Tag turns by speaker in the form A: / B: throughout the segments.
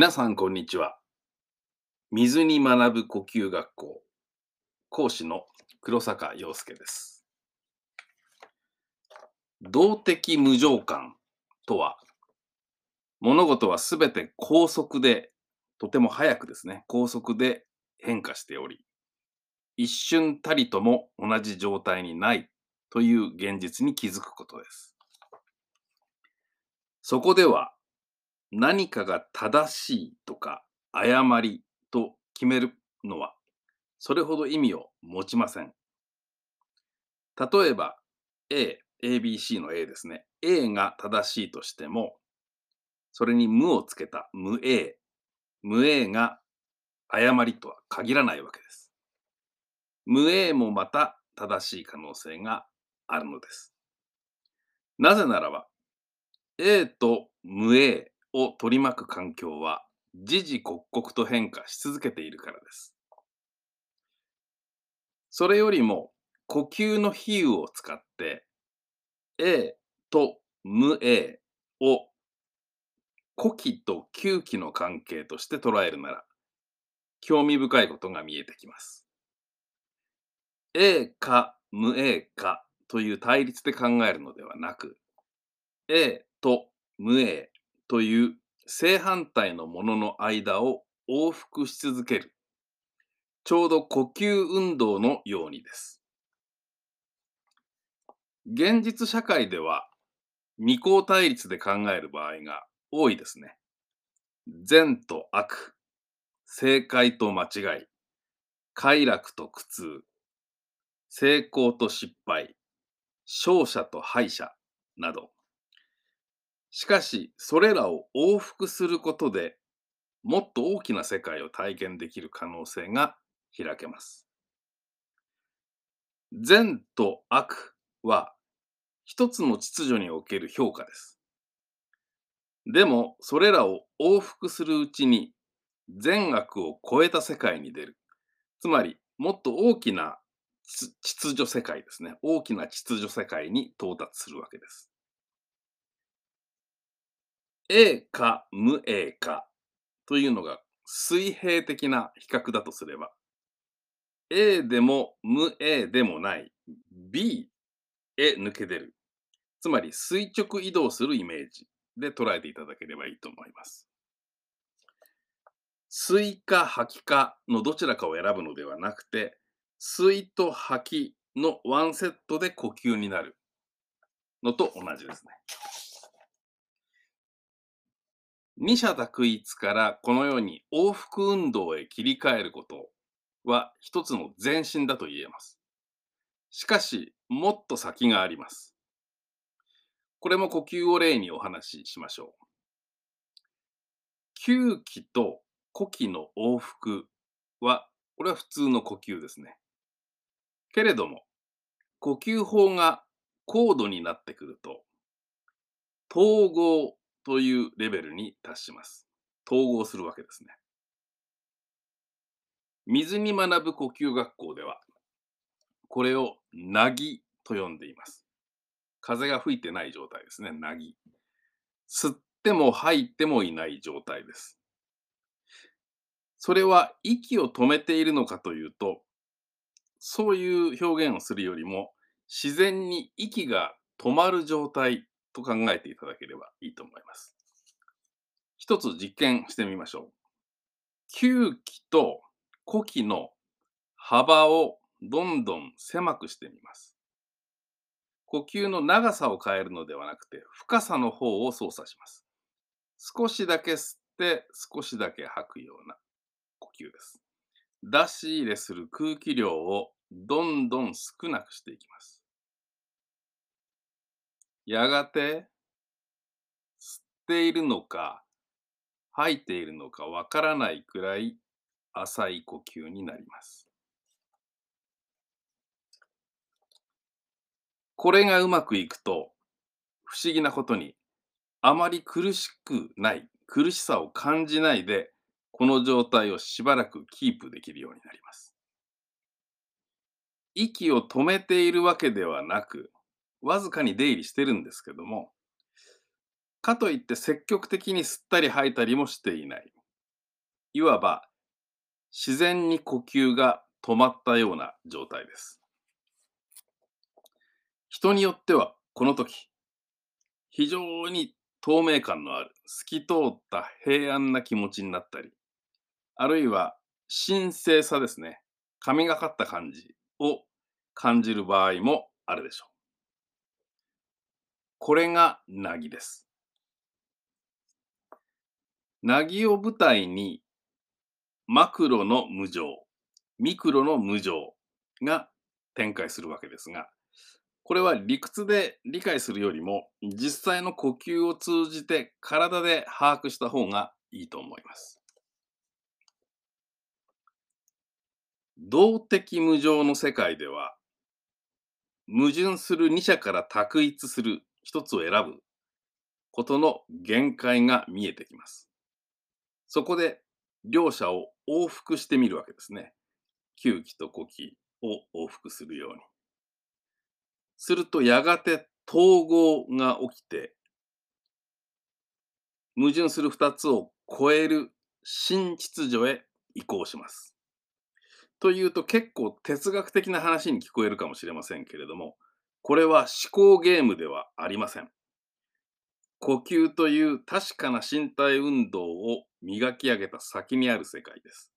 A: 皆さん、こんにちは。水に学ぶ呼吸学校講師の黒坂陽介です。動的無常感とは、物事はすべて高速で、とても早くですね、高速で変化しており、一瞬たりとも同じ状態にないという現実に気づくことです。そこでは、何かが正しいとか誤りと決めるのはそれほど意味を持ちません。例えば A、ABC の A ですね。A が正しいとしても、それに無をつけた無 A、無 A が誤りとは限らないわけです。無 A もまた正しい可能性があるのです。なぜならば、A と無 A を取り巻く環境は時々刻々と変化し続けているからです。それよりも呼吸の比喩を使って A と無 A を呼気と吸気の関係として捉えるなら興味深いことが見えてきます。A か無 A かという対立で考えるのではなく A と無 A という正反対のものの間を往復し続ける。ちょうど呼吸運動のようにです。現実社会では二項対立で考える場合が多いですね。善と悪、正解と間違い、快楽と苦痛、成功と失敗、勝者と敗者など。しかし、それらを往復することでもっと大きな世界を体験できる可能性が開けます。善と悪は一つの秩序における評価です。でも、それらを往復するうちに善悪を超えた世界に出る。つまり、もっと大きな秩序世界ですね。大きな秩序世界に到達するわけです。A か無 A かというのが水平的な比較だとすれば、A でも無 A でもない B へ抜け出る。つまり垂直移動するイメージで捉えていただければいいと思います。吸いか吐きかのどちらかを選ぶのではなくて、吸いと吐きのワンセットで呼吸になるのと同じですね。二者択一からこのように往復運動へ切り替えることは一つの前進だと言えます。しかし、もっと先があります。これも呼吸を例にお話ししましょう。吸気と呼気の往復は、これは普通の呼吸ですね。けれども、呼吸法が高度になってくると、統合というレベルに達します。統合するわけですね。水に学ぶ呼吸学校では、これをなぎと呼んでいます。風が吹いてない状態ですね、なぎ。吸っても吐いてもいない状態です。それは息を止めているのかというと、そういう表現をするよりも、自然に息が止まる状態と考えていただければいいと思い。一つ実験してみましょう。吸気と呼気の幅をどんどん狭くしてみます。呼吸の長さを変えるのではなくて、深さの方を操作します。少しだけ吸って、少しだけ吐くような呼吸です。出し入れする空気量をどんどん少なくしていきます。やがて、吸っているのか、吐いているのかわからないくらい浅い呼吸になります。これがうまくいくと、不思議なことに、あまり苦しくない、苦しさを感じないで、この状態をしばらくキープできるようになります。息を止めているわけではなく、わずかに出入りしてるんですけども、かといって積極的に吸ったり吐いたりもしていない。いわば自然に呼吸が止まったような状態です。人によってはこの時、非常に透明感のある透き通った平安な気持ちになったり、あるいは神聖さですね、神がかった感じを感じる場合もあるでしょう。これがなぎです。なぎを舞台にマクロの無常、ミクロの無常が展開するわけですが、これは理屈で理解するよりも実際の呼吸を通じて体で把握した方がいいと思います。動的無常の世界では矛盾する二者から択一する一つを選ぶことの限界が見えてきます。そこで両者を往復してみるわけですね。吸気と呼気を往復するように。するとやがて統合が起きて、矛盾する2つを超える新秩序へ移行します。というと結構哲学的な話に聞こえるかもしれませんけれども、これは思考ゲームではありません。呼吸という確かな身体運動を磨き上げた先にある世界です。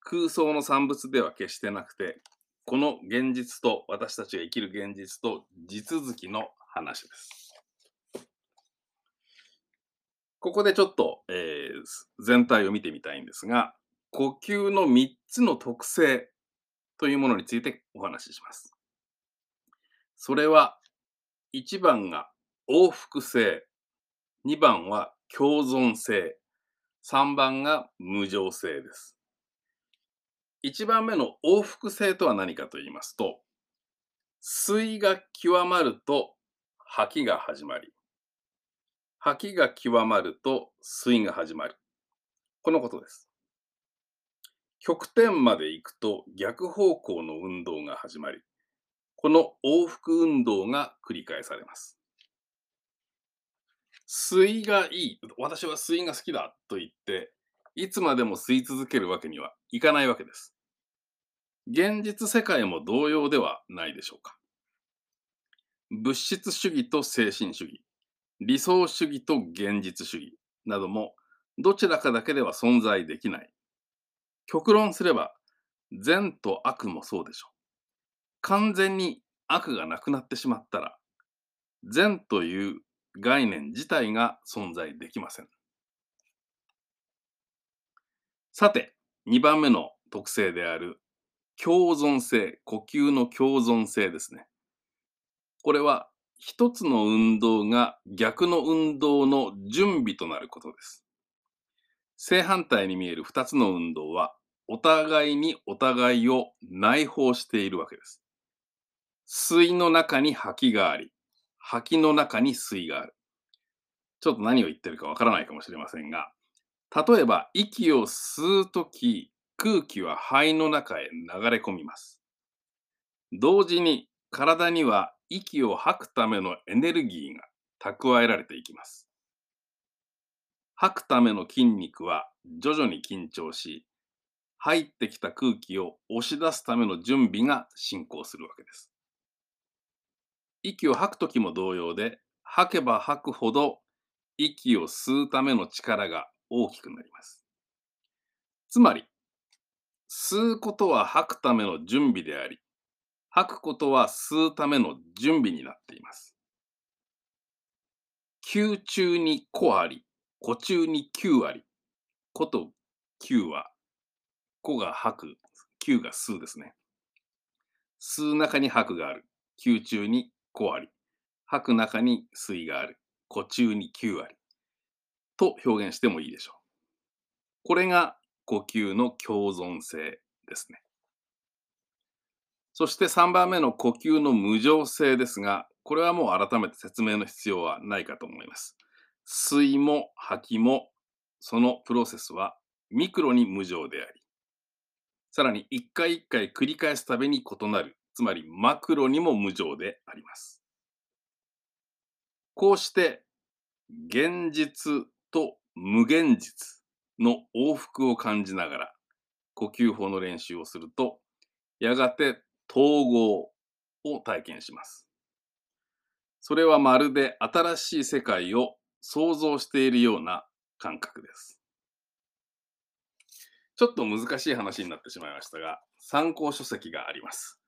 A: 空想の産物では決してなくて、この現実と私たちが生きる現実と地続きの話です。ここでちょっと、えー、全体を見てみたいんですが、呼吸の3つの特性というものについてお話しします。それは、1番が往復性、2番は共存性、3番が無常性です。1番目の往復性とは何かと言いますと、吸いが極まると吐きが始まり、吐きが極まると吸いが始まる。このことです。極点まで行くと逆方向の運動が始まり、この往復運動が繰り返されます。吸いがいい、私は吸いが好きだと言って、いつまでも吸い続けるわけにはいかないわけです。現実世界も同様ではないでしょうか。物質主義と精神主義、理想主義と現実主義などもどちらかだけでは存在できない。極論すれば善と悪もそうでしょう。完全に悪がなくなってしまったら善という概念自体が存在できません。さて、2番目の特性である共存性、呼吸の共存性ですね。これは一つの運動が逆の運動の準備となることです。正反対に見える2つの運動はお互いにお互いを内包しているわけです。水の中に吐きがあり、吐きの中に水がある。ちょっと何を言ってるかわからないかもしれませんが、例えば息を吸うとき、空気は肺の中へ流れ込みます。同時に体には息を吐くためのエネルギーが蓄えられていきます。吐くための筋肉は徐々に緊張し、入ってきた空気を押し出すための準備が進行するわけです。息を吐くときも同様で、吐けば吐くほど息を吸うための力が大きくなります。つまり、吸うことは吐くための準備であり、吐くことは吸うための準備になっています。吸中に個あり、個中に9あり。個と9は、個が吐く、9が吸うですね。吸う中に吐くがある。吸中に5割。吐く中に水がある。呼中に9割。と表現してもいいでしょう。これが呼吸の共存性ですね。そして3番目の呼吸の無常性ですが、これはもう改めて説明の必要はないかと思います。水も吐きもそのプロセスはミクロに無常であり、さらに一回一回繰り返すたびに異なるつまりマクロにも無常であります。こうして現実と無現実の往復を感じながら呼吸法の練習をすると、やがて統合を体験します。それはまるで新しい世界を想像しているような感覚です。ちょっと難しい話になってしまいましたが、参考書籍があります。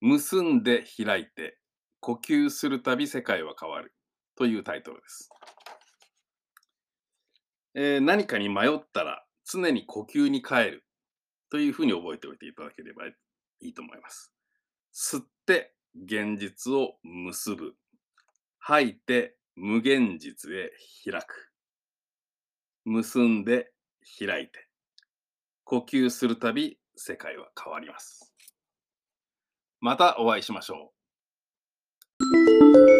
A: 結んで開いて呼吸するたび世界は変わるというタイトルです。えー、何かに迷ったら常に呼吸に変えるというふうに覚えておいていただければいいと思います。吸って現実を結ぶ。吐いて無現実へ開く。結んで開いて。呼吸するたび世界は変わります。またお会いしましょう。